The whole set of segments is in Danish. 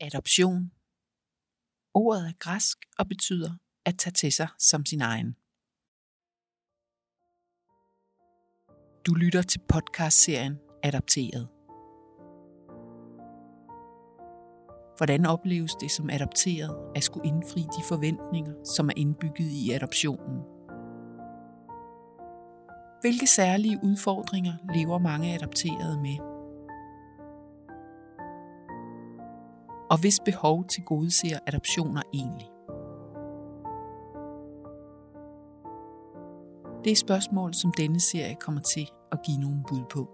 Adoption. Ordet er græsk og betyder at tage til sig som sin egen. Du lytter til podcastserien Adopteret. Hvordan opleves det som adopteret at skulle indfri de forventninger, som er indbygget i adoptionen? Hvilke særlige udfordringer lever mange adopterede med? Og hvis behov til gode ser adoptioner egentlig? Det er spørgsmål, som denne serie kommer til at give nogle bud på.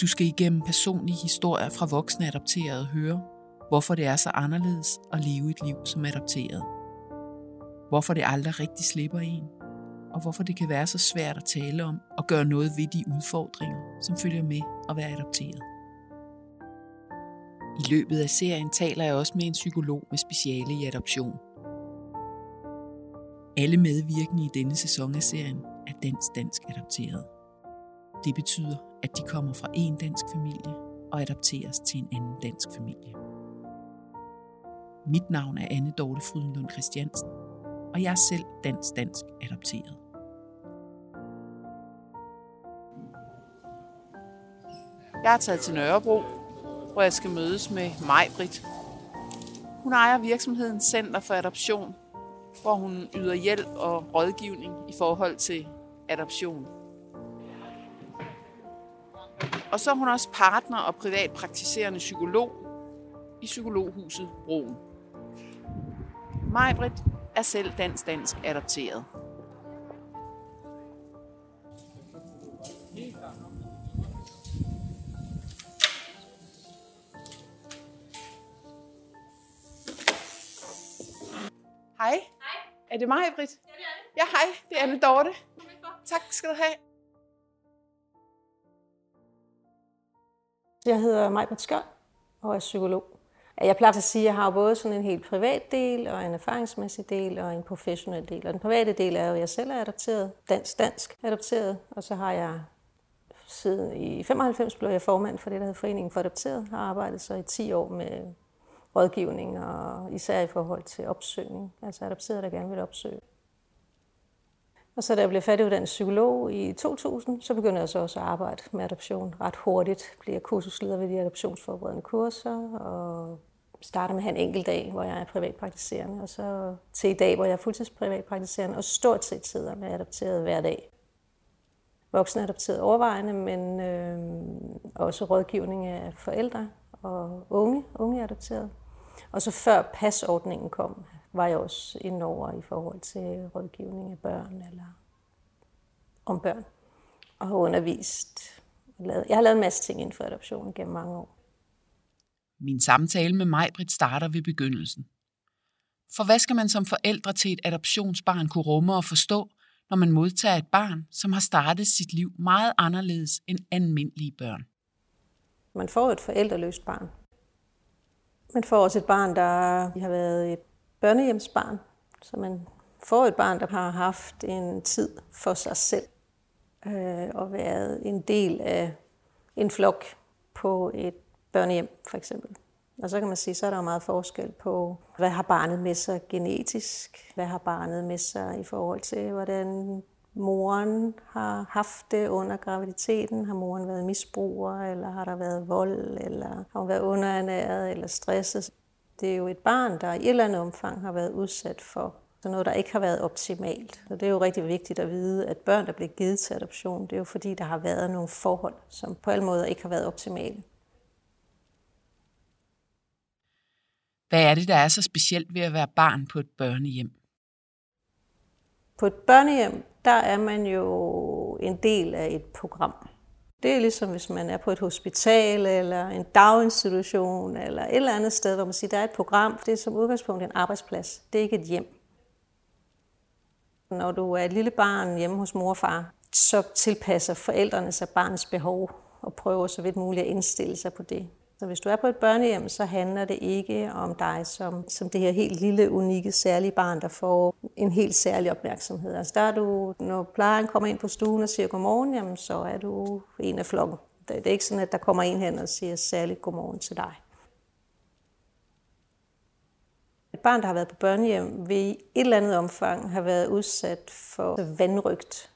Du skal igennem personlige historier fra voksne adopterede høre, hvorfor det er så anderledes at leve et liv som adopteret. Hvorfor det aldrig rigtig slipper en, og hvorfor det kan være så svært at tale om og gøre noget ved de udfordringer, som følger med at være adopteret. I løbet af serien taler jeg også med en psykolog med speciale i adoption. Alle medvirkende i denne sæson af serien er dansk-dansk adopteret. Det betyder, at de kommer fra en dansk familie og adopteres til en anden dansk familie. Mit navn er Anne Dorte Frydenlund Christiansen, og jeg er selv dansk-dansk adopteret. Jeg er taget til Nørrebro, hvor jeg skal mødes med Majbrit. Hun ejer virksomheden Center for Adoption, hvor hun yder hjælp og rådgivning i forhold til adoption. Og så er hun også partner og privatpraktiserende psykolog i Psykologhuset Broen. Majbrit er selv dansk-dansk adopteret. Hej. Hej. Er det mig, Britt? Ja, det er det. Ja, hej. Det er Anne Dorte. Tak skal du have. Jeg hedder Majbert Skjold og er psykolog. Jeg plejer at sige, at jeg har både sådan en helt privat del og en erfaringsmæssig del og en professionel del. Og den private del er jo, at jeg selv er adopteret, dansk-dansk adopteret, og så har jeg siden i 95 blev jeg formand for det, der hedder Foreningen for Adopteret, har arbejdet så i 10 år med rådgivning og især i forhold til opsøgning, altså adopterede, der gerne vil opsøge. Og så da jeg blev færdiguddannet psykolog i 2000, så begyndte jeg så også at arbejde med adoption ret hurtigt. Blev kursusleder ved de adoptionsforberedende kurser og starter med at have en enkelt dag, hvor jeg er privatpraktiserende, og så til i dag, hvor jeg er fuldtidsprivatpraktiserende og stort set sidder med adopteret hver dag. Voksne adopteret overvejende, men øh, også rådgivning af forældre og unge, unge adopteret. Og så før pasordningen kom, var jeg også inde over i forhold til rådgivning af børn eller om børn. Og har undervist. Jeg har lavet en masse ting inden for adoption gennem mange år. Min samtale med Majbrit starter ved begyndelsen. For hvad skal man som forældre til et adoptionsbarn kunne rumme og forstå, når man modtager et barn, som har startet sit liv meget anderledes end almindelige børn? Man får et forældreløst barn. Man får også et barn, der har været et børnehjemsbarn, så man får et barn, der har haft en tid for sig selv øh, og været en del af en flok på et børnehjem, for eksempel. Og så kan man sige, så er der jo meget forskel på, hvad har barnet med sig genetisk? Hvad har barnet med sig i forhold til, hvordan moren har haft det under graviditeten? Har moren været misbruger, eller har der været vold, eller har hun været underernæret eller stresset? Det er jo et barn, der i et eller andet omfang har været udsat for sådan noget, der ikke har været optimalt. Og det er jo rigtig vigtigt at vide, at børn, der bliver givet til adoption, det er jo fordi, der har været nogle forhold, som på alle måder ikke har været optimale. Hvad er det, der er så specielt ved at være barn på et børnehjem? På et børnehjem, der er man jo en del af et program. Det er ligesom, hvis man er på et hospital, eller en daginstitution, eller et eller andet sted, hvor man siger, der er et program. Det er som udgangspunkt en arbejdsplads. Det er ikke et hjem. Når du er et lille barn hjemme hos mor og far, så tilpasser forældrene sig barnets behov og prøver så vidt muligt at indstille sig på det. Så hvis du er på et børnehjem, så handler det ikke om dig som, som det her helt lille, unikke, særlige barn, der får en helt særlig opmærksomhed. Altså der er du, når plejeren kommer ind på stuen og siger godmorgen, jamen, så er du en af flokken. Det er ikke sådan, at der kommer en hen og siger særligt godmorgen til dig. Et barn, der har været på børnehjem, vil i et eller andet omfang have været udsat for vandrygt.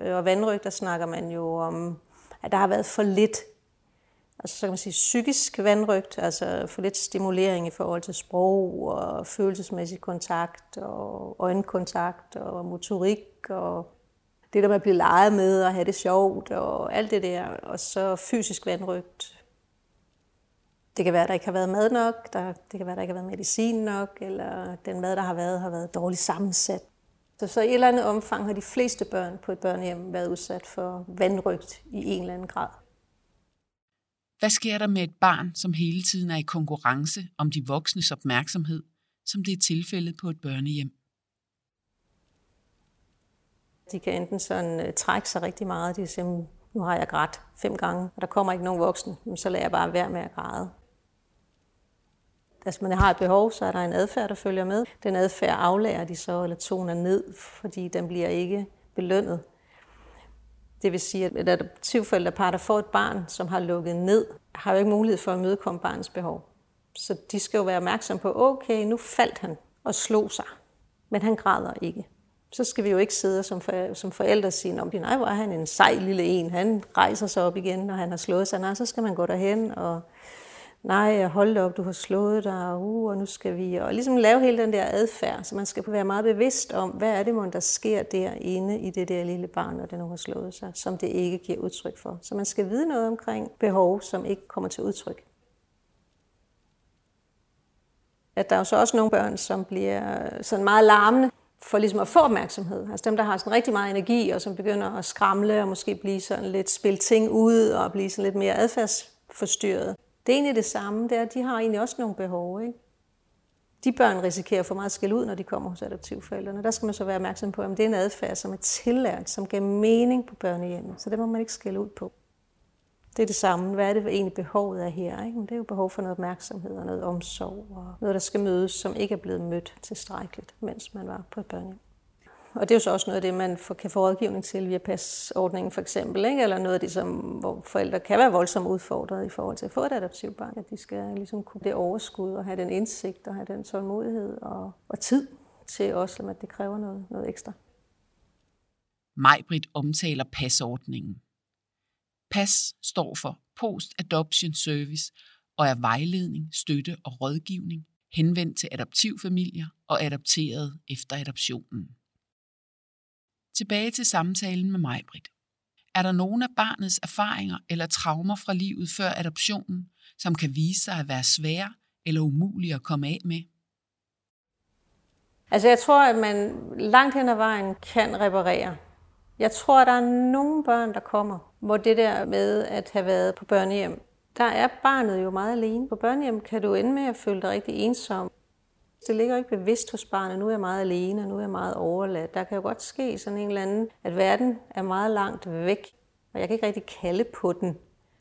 Øh, og vandrygt, der snakker man jo om, at der har været for lidt altså, så kan man sige, psykisk vandrygt, altså få lidt stimulering i forhold til sprog og følelsesmæssig kontakt og øjenkontakt og motorik og det der med at blive leget med og have det sjovt og alt det der, og så fysisk vandrygt. Det kan være, at der ikke har været mad nok, der, det kan være, at der ikke har været medicin nok, eller den mad, der har været, har været dårligt sammensat. Så, så i et eller andet omfang har de fleste børn på et børnehjem været udsat for vandrygt i en eller anden grad. Hvad sker der med et barn, som hele tiden er i konkurrence om de voksnes opmærksomhed, som det er tilfældet på et børnehjem? De kan enten sådan øh, trække sig rigtig meget. De siger, mm, nu har jeg grædt fem gange, og der kommer ikke nogen voksne, så lader jeg bare være med at græde. Hvis man har et behov, så er der en adfærd, der følger med. Den adfærd aflærer de så, eller toner ned, fordi den bliver ikke belønnet. Det vil sige, at et adoptivforældrepar, der får et barn, som har lukket ned, har jo ikke mulighed for at mødekomme barnets behov. Så de skal jo være opmærksom på, okay, nu faldt han og slog sig, men han græder ikke. Så skal vi jo ikke sidde som, for, som forældre og sige, nej, hvor er han en sej lille en, han rejser sig op igen, når han har slået sig. Nej, så skal man gå derhen og nej, hold da op, du har slået dig, uh, og nu skal vi, og ligesom lave hele den der adfærd, så man skal være meget bevidst om, hvad er det, der sker derinde i det der lille barn, når det nu har slået sig, som det ikke giver udtryk for. Så man skal vide noget omkring behov, som ikke kommer til udtryk. At der er jo så også nogle børn, som bliver sådan meget larmende, for ligesom at få opmærksomhed. Altså dem, der har sådan rigtig meget energi, og som begynder at skramle, og måske blive sådan lidt spille ting ud, og blive sådan lidt mere adfærdsforstyrret. Det er egentlig det samme, det er, at de har egentlig også nogle behov. Ikke? De børn risikerer for meget skæld ud, når de kommer hos adoptivforældrene. Der skal man så være opmærksom på, at det er en adfærd, som er tillært, som giver mening på børnehjemmet. Så det må man ikke skælde ud på. Det er det samme. Hvad er det egentlig behovet er her? Ikke? Men det er jo behov for noget opmærksomhed og noget omsorg og noget, der skal mødes, som ikke er blevet mødt tilstrækkeligt, mens man var på et børnehjem. Og det er jo så også noget af det, man kan få rådgivning til via pasordningen for eksempel, ikke? eller noget af det, som, hvor forældre kan være voldsomt udfordret i forhold til at få et adoptivt barn, at de skal ligesom kunne det overskud og have den indsigt og have den tålmodighed og, og tid til også, at det kræver noget, noget ekstra. Majbrit omtaler pasordningen. PAS står for Post Adoption Service og er vejledning, støtte og rådgivning henvendt til adoptivfamilier og adopteret efter adoptionen. Tilbage til samtalen med mig, Britt. Er der nogen af barnets erfaringer eller traumer fra livet før adoptionen, som kan vise sig at være svære eller umulige at komme af med? Altså jeg tror, at man langt hen ad vejen kan reparere. Jeg tror, at der er nogle børn, der kommer, hvor det der med at have været på børnehjem, der er barnet jo meget alene. På børnehjem kan du ende med at føle dig rigtig ensom. Det ligger ikke bevidst hos barnet, nu er jeg meget alene, og nu er jeg meget overladt. Der kan jo godt ske sådan en eller anden, at verden er meget langt væk, og jeg kan ikke rigtig kalde på den.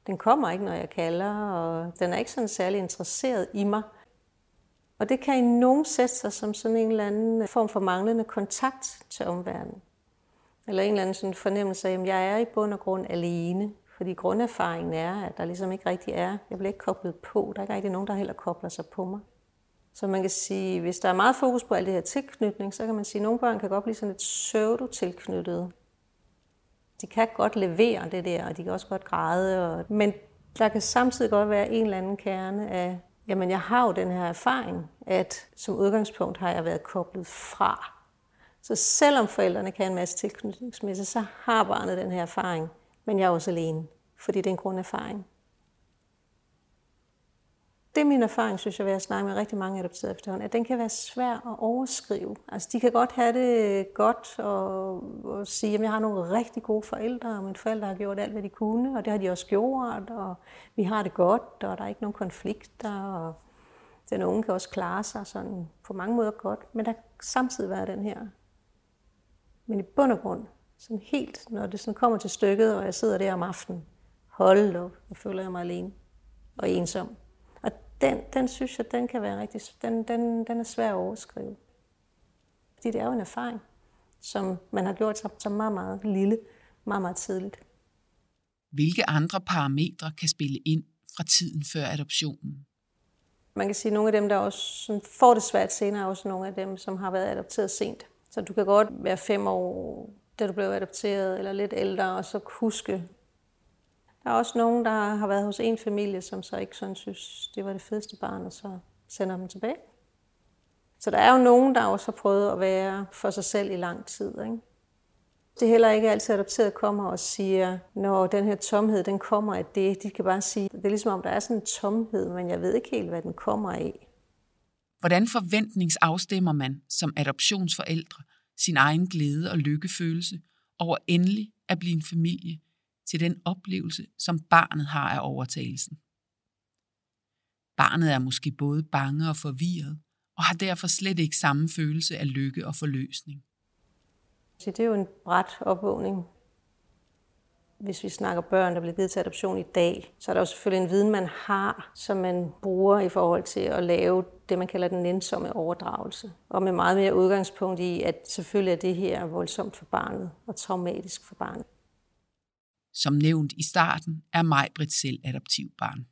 Den kommer ikke, når jeg kalder, og den er ikke sådan særlig interesseret i mig. Og det kan i nogen sætte sig som sådan en eller anden form for manglende kontakt til omverdenen. Eller en eller anden sådan fornemmelse af, at jeg er i bund og grund alene. Fordi grunderfaringen er, at der ligesom ikke rigtig er, jeg bliver ikke koblet på, der er ikke rigtig nogen, der heller kobler sig på mig. Så man kan sige, hvis der er meget fokus på alt det her tilknytning, så kan man sige, at nogle børn kan godt blive sådan lidt pseudo-tilknyttet. De kan godt levere det der, og de kan også godt græde. Og... Men der kan samtidig godt være en eller anden kerne af, jamen jeg har jo den her erfaring, at som udgangspunkt har jeg været koblet fra. Så selvom forældrene kan en masse tilknytningsmæssigt, så har barnet den her erfaring, men jeg er også alene, fordi det er en grunderfaring det er min erfaring, synes jeg, ved at snakke med rigtig mange adopterede efterhånden, at den kan være svær at overskrive. Altså, de kan godt have det godt og, og sige, at jeg har nogle rigtig gode forældre, og mine forældre har gjort alt, hvad de kunne, og det har de også gjort, og vi har det godt, og der er ikke nogen konflikter, og den unge kan også klare sig sådan på mange måder godt, men der kan samtidig være den her. Men i bund og grund, sådan helt, når det sådan kommer til stykket, og jeg sidder der om aftenen, hold op, og føler jeg mig alene og ensom den, den synes jeg, den kan være rigtig, den, den, den er svær at overskrive. Fordi det er jo en erfaring, som man har gjort sig som meget, meget lille, meget, meget tidligt. Hvilke andre parametre kan spille ind fra tiden før adoptionen? Man kan sige, at nogle af dem, der også får det svært senere, er også nogle af dem, som har været adopteret sent. Så du kan godt være fem år, da du blev adopteret, eller lidt ældre, og så huske. Der er også nogen, der har været hos en familie, som så ikke sådan synes, det var det fedeste barn, og så sender dem tilbage. Så der er jo nogen, der også har prøvet at være for sig selv i lang tid. Ikke? Det er heller ikke altid adopteret kommer og siger, når den her tomhed, den kommer af det. De kan bare sige, det er ligesom om, der er sådan en tomhed, men jeg ved ikke helt, hvad den kommer af. Hvordan forventningsafstemmer man som adoptionsforældre sin egen glæde og lykkefølelse over endelig at blive en familie til den oplevelse, som barnet har af overtagelsen? Barnet er måske både bange og forvirret, og har derfor slet ikke samme følelse af lykke og forløsning. Så det er jo en bræt opvågning. Hvis vi snakker børn, der bliver givet til adoption i dag, så er der jo selvfølgelig en viden, man har, som man bruger i forhold til at lave det, man kalder den nænsomme overdragelse. Og med meget mere udgangspunkt i, at selvfølgelig er det her voldsomt for barnet og traumatisk for barnet. Som nævnt i starten, er Majbrit selv adoptivbarn.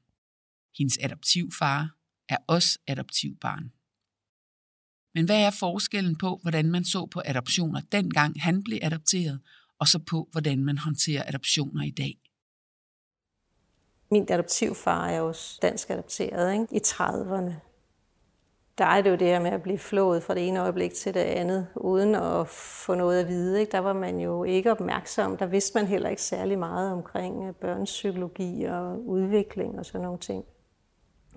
Hendes adoptivfar er også adoptivbarn. Men hvad er forskellen på, hvordan man så på adoptioner dengang han blev adopteret, og så på, hvordan man håndterer adoptioner i dag? Min adoptivfar er også dansk adopteret ikke? i 30'erne. Der er det jo det her med at blive flået fra det ene øjeblik til det andet, uden at få noget at vide. Ikke? Der var man jo ikke opmærksom. Der vidste man heller ikke særlig meget omkring øh, børns psykologi og udvikling og sådan nogle ting.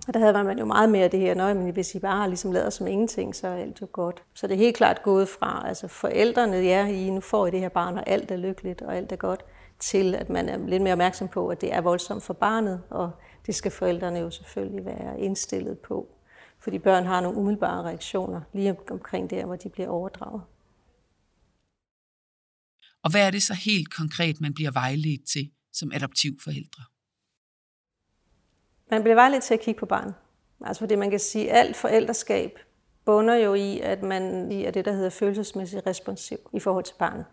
Og der havde man jo meget mere det her, når men hvis I bare har ligesom lavet som ingenting, så er alt jo godt. Så det er helt klart gået fra, altså forældrene, ja, I nu får I det her barn, og alt er lykkeligt, og alt er godt, til at man er lidt mere opmærksom på, at det er voldsomt for barnet, og det skal forældrene jo selvfølgelig være indstillet på. Fordi børn har nogle umiddelbare reaktioner lige omkring der, hvor de bliver overdraget. Og hvad er det så helt konkret, man bliver vejledt til som adoptivforældre? Man bliver vejledt til at kigge på barnet. Altså fordi man kan sige, at alt forældreskab bunder jo i, at man er det, der hedder følelsesmæssigt responsiv i forhold til barnet.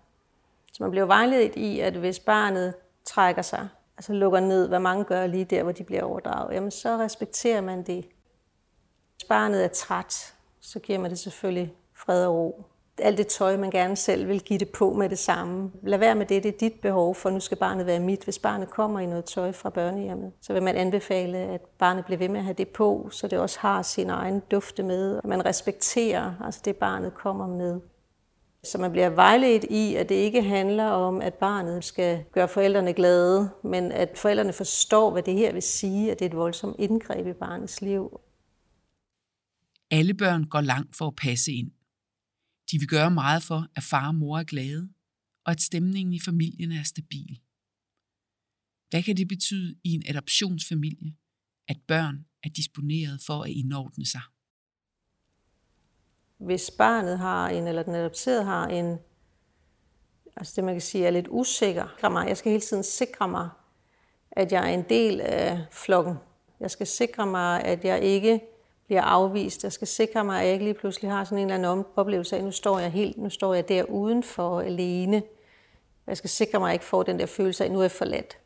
Så man bliver vejledt i, at hvis barnet trækker sig, altså lukker ned, hvad mange gør lige der, hvor de bliver overdraget, jamen så respekterer man det. Hvis barnet er træt, så giver man det selvfølgelig fred og ro alt det tøj, man gerne selv vil give det på med det samme. Lad være med det, det er dit behov, for nu skal barnet være mit. Hvis barnet kommer i noget tøj fra børnehjemmet, så vil man anbefale, at barnet bliver ved med at have det på, så det også har sin egen dufte med. Man respekterer altså det, barnet kommer med. Så man bliver vejledt i, at det ikke handler om, at barnet skal gøre forældrene glade, men at forældrene forstår, hvad det her vil sige, at det er et voldsomt indgreb i barnets liv. Alle børn går langt for at passe ind. De vil gøre meget for, at far og mor er glade, og at stemningen i familien er stabil. Hvad kan det betyde i en adoptionsfamilie, at børn er disponeret for at indordne sig? Hvis barnet har en, eller den adopterede har en, altså det man kan sige er lidt usikker, jeg skal hele tiden sikre mig, at jeg er en del af flokken. Jeg skal sikre mig, at jeg ikke bliver afvist. Jeg skal sikre mig, at jeg ikke lige pludselig har sådan en eller anden oplevelse af, at nu står jeg helt, nu står jeg der udenfor alene. Jeg skal sikre mig, at jeg ikke får den der følelse af, at nu er jeg forladt.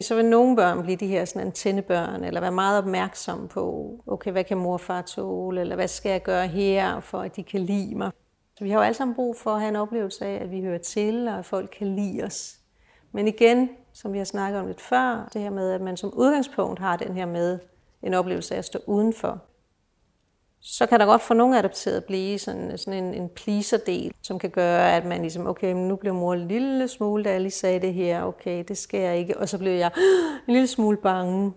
Så vil nogle børn blive de her sådan antennebørn, eller være meget opmærksomme på, okay, hvad kan mor og far tåle, eller hvad skal jeg gøre her, for at de kan lide mig. Så vi har jo alle sammen brug for at have en oplevelse af, at vi hører til, og at folk kan lide os. Men igen, som vi har snakket om lidt før, det her med, at man som udgangspunkt har den her med, en oplevelse af at stå udenfor. Så kan der godt for nogle adopterede blive sådan, sådan en, en pleaser-del, som kan gøre, at man ligesom, okay, nu bliver mor en lille smule, da jeg lige sagde det her, okay, det skal jeg ikke, og så bliver jeg en lille smule bange.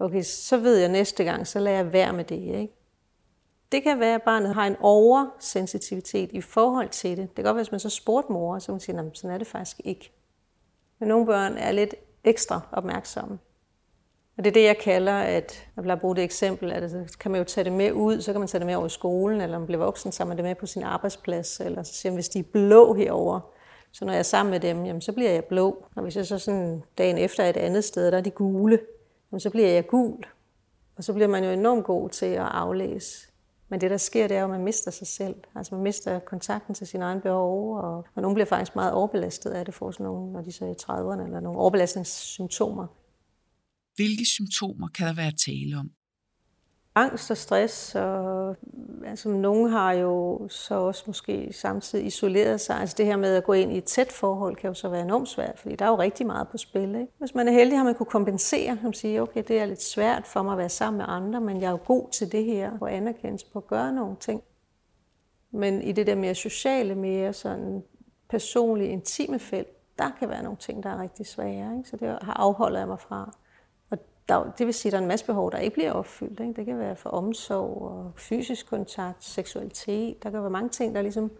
Okay, så ved jeg næste gang, så lader jeg være med det, ikke? Det kan være, at barnet har en oversensitivitet i forhold til det. Det kan godt være, hvis man så spurgte mor, så kan man sige, sådan er det faktisk ikke. Men nogle børn er lidt ekstra opmærksomme. Og det er det, jeg kalder, at jeg vil bruge det eksempel, at så kan man jo tage det med ud, så kan man tage det med over i skolen, eller man bliver voksen, så man det med på sin arbejdsplads, eller så siger man, hvis de er blå herover, så når jeg er sammen med dem, jamen, så bliver jeg blå. Og hvis jeg så sådan dagen efter et andet sted, der er de gule, jamen, så bliver jeg gul. Og så bliver man jo enormt god til at aflæse. Men det, der sker, det er jo, at man mister sig selv. Altså man mister kontakten til sine egne behov, og, og nogen bliver faktisk meget overbelastet af det, får sådan nogle, når de så er i 30'erne, eller nogle overbelastningssymptomer. Hvilke symptomer kan der være tale om? Angst og stress, og altså, nogen har jo så også måske samtidig isoleret sig. Altså det her med at gå ind i et tæt forhold kan jo så være enormt svært, fordi der er jo rigtig meget på spil. Ikke? Hvis man er heldig, har man kunne kompensere, som sige, okay, det er lidt svært for mig at være sammen med andre, men jeg er jo god til det her, og anerkendes på at gøre nogle ting. Men i det der mere sociale, mere sådan personlige, intime felt, der kan være nogle ting, der er rigtig svære. Ikke? Så det har afholdet jeg mig fra der, det vil sige, at der er en masse behov, der ikke bliver opfyldt. Ikke? Det kan være for omsorg og fysisk kontakt, seksualitet. Der kan være mange ting, der ligesom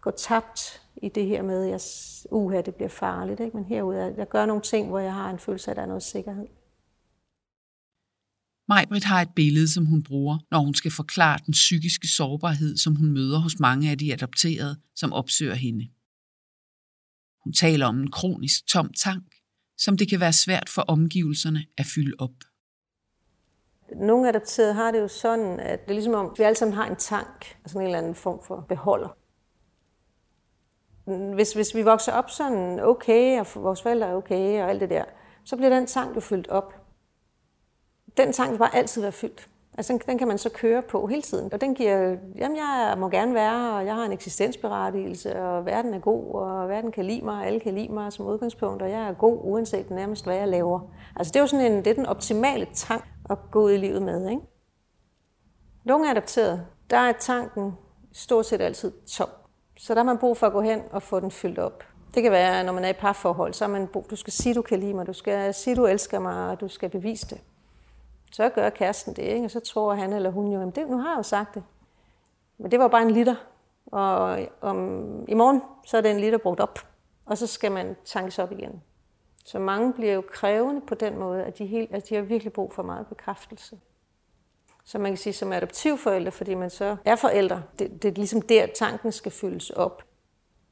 går tabt i det her med, at uha, det bliver farligt. Ikke? Men herude, jeg gør nogle ting, hvor jeg har en følelse af, at der er noget sikkerhed. Majbrit har et billede, som hun bruger, når hun skal forklare den psykiske sårbarhed, som hun møder hos mange af de adopterede, som opsøger hende. Hun taler om en kronisk tom tank, som det kan være svært for omgivelserne at fylde op. Nogle adopterede har det jo sådan, at det er ligesom om, vi alle sammen har en tank, altså en eller anden form for beholder. Hvis, hvis vi vokser op sådan okay, og vores forældre er okay, og alt det der, så bliver den tank jo fyldt op. Den tank vil bare altid være fyldt. Altså den, kan man så køre på hele tiden. Og den giver, jamen jeg må gerne være, og jeg har en eksistensberettigelse, og verden er god, og verden kan lide mig, og alle kan lide mig som udgangspunkt, og jeg er god, uanset nærmest hvad jeg laver. Altså det er jo sådan en, det er den optimale tank at gå ud i livet med. Ikke? Nogle adopteret, der er tanken stort set altid tom. Så der har man brug for at gå hen og få den fyldt op. Det kan være, når man er i parforhold, så er man brug, du skal sige, du kan lide mig, du skal sige, du elsker mig, og du skal bevise det. Så gør kæresten det, ikke? og så tror han eller hun jo, at det, nu har jeg jo sagt det. Men det var bare en liter, og om, i morgen så er den liter brugt op, og så skal man tankes op igen. Så mange bliver jo krævende på den måde, at de, helt, at de har virkelig brug for meget bekræftelse. Så man kan sige som adoptivforældre, fordi man så er forældre, det, det er ligesom der, tanken skal fyldes op.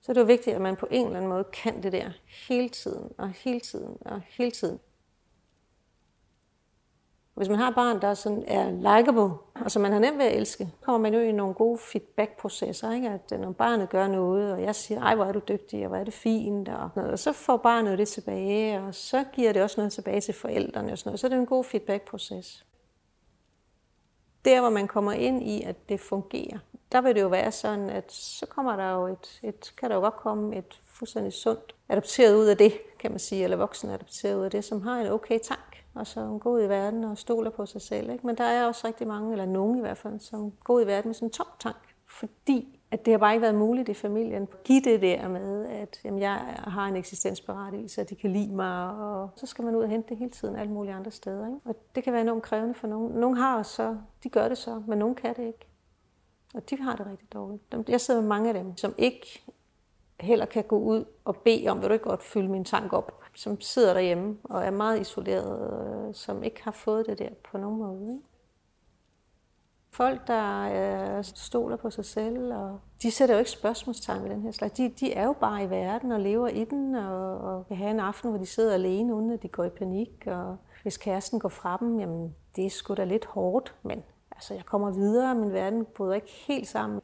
Så er det jo vigtigt, at man på en eller anden måde kan det der hele tiden, og hele tiden, og hele tiden. Hvis man har et barn, der sådan er likable, og som man har nemt ved at elske, kommer man jo i nogle gode feedback-processer. Ikke? At øh, når barnet gør noget, og jeg siger, ej, hvor er du dygtig, og hvor er det fint, og, og så får barnet det tilbage, og så giver det også noget tilbage til forældrene. Og sådan noget. Så er det en god feedback-proces. Der, hvor man kommer ind i, at det fungerer, der vil det jo være sådan, at så kommer der jo et, et kan der jo godt komme et fuldstændig sundt adopteret ud af det, kan man sige, eller voksen adopteret ud af det, som har en okay tank og som går ud i verden og stoler på sig selv. Ikke? Men der er også rigtig mange, eller nogen i hvert fald, som går ud i verden med sådan en tom tank, fordi at det har bare ikke været muligt i familien at give det der med, at jamen, jeg har en eksistensberettigelse, og de kan lide mig, og så skal man ud og hente det hele tiden alle mulige andre steder. Ikke? Og det kan være enormt krævende for nogen. Nogle har så, de gør det så, men nogen kan det ikke. Og de har det rigtig dårligt. Jeg sidder med mange af dem, som ikke heller kan gå ud og bede om, vil du ikke godt fylde min tank op, som sidder derhjemme og er meget isoleret, øh, som ikke har fået det der på nogen måde. Ikke? Folk, der øh, stoler på sig selv, og de sætter jo ikke spørgsmålstegn ved den her slags. De, de er jo bare i verden og lever i den, og, og kan have en aften, hvor de sidder alene, uden at de går i panik. Og hvis kæresten går fra dem, jamen det er sgu da lidt hårdt, men altså, jeg kommer videre, min verden bryder ikke helt sammen.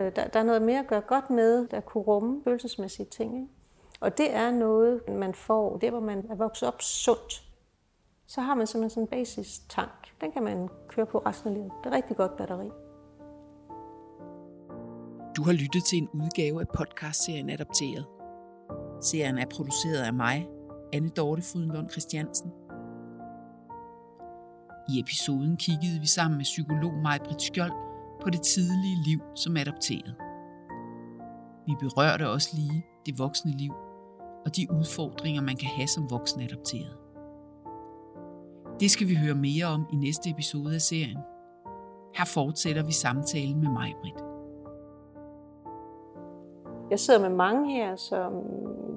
Øh, der, der er noget mere at gøre godt med, der kunne rumme følelsesmæssige ting. Ikke? Og det er noget, man får, det hvor man er vokset op sundt. Så har man simpelthen sådan en basis tank. Den kan man køre på resten af livet. Det er rigtig godt batteri. Du har lyttet til en udgave af podcastserien Adopteret. Serien er produceret af mig, Anne Dorte Frydenlund Christiansen. I episoden kiggede vi sammen med psykolog Majbrit Skjold på det tidlige liv som adopteret. Vi berørte også lige det voksne liv og de udfordringer, man kan have som voksen adopteret. Det skal vi høre mere om i næste episode af serien. Her fortsætter vi samtalen med mig, Britt. Jeg sidder med mange her, som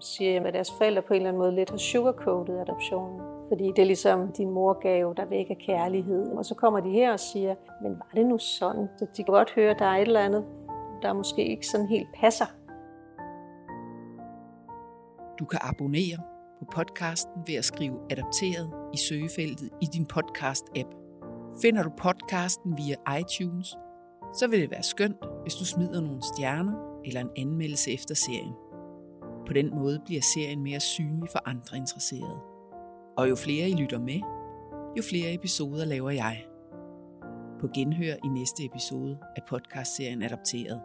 siger, at deres forældre på en eller anden måde lidt har sugarcoated adoptionen. Fordi det er ligesom din morgave, der vækker kærlighed. Og så kommer de her og siger, men var det nu sådan? Så de kan godt høre, at der er et eller andet, der måske ikke sådan helt passer. Du kan abonnere på podcasten ved at skrive adopteret i søgefeltet i din podcast-app. Finder du podcasten via iTunes, så vil det være skønt, hvis du smider nogle stjerner eller en anmeldelse efter serien. På den måde bliver serien mere synlig for andre interesserede. Og jo flere I lytter med, jo flere episoder laver jeg. På genhør i næste episode af podcastserien Adopteret.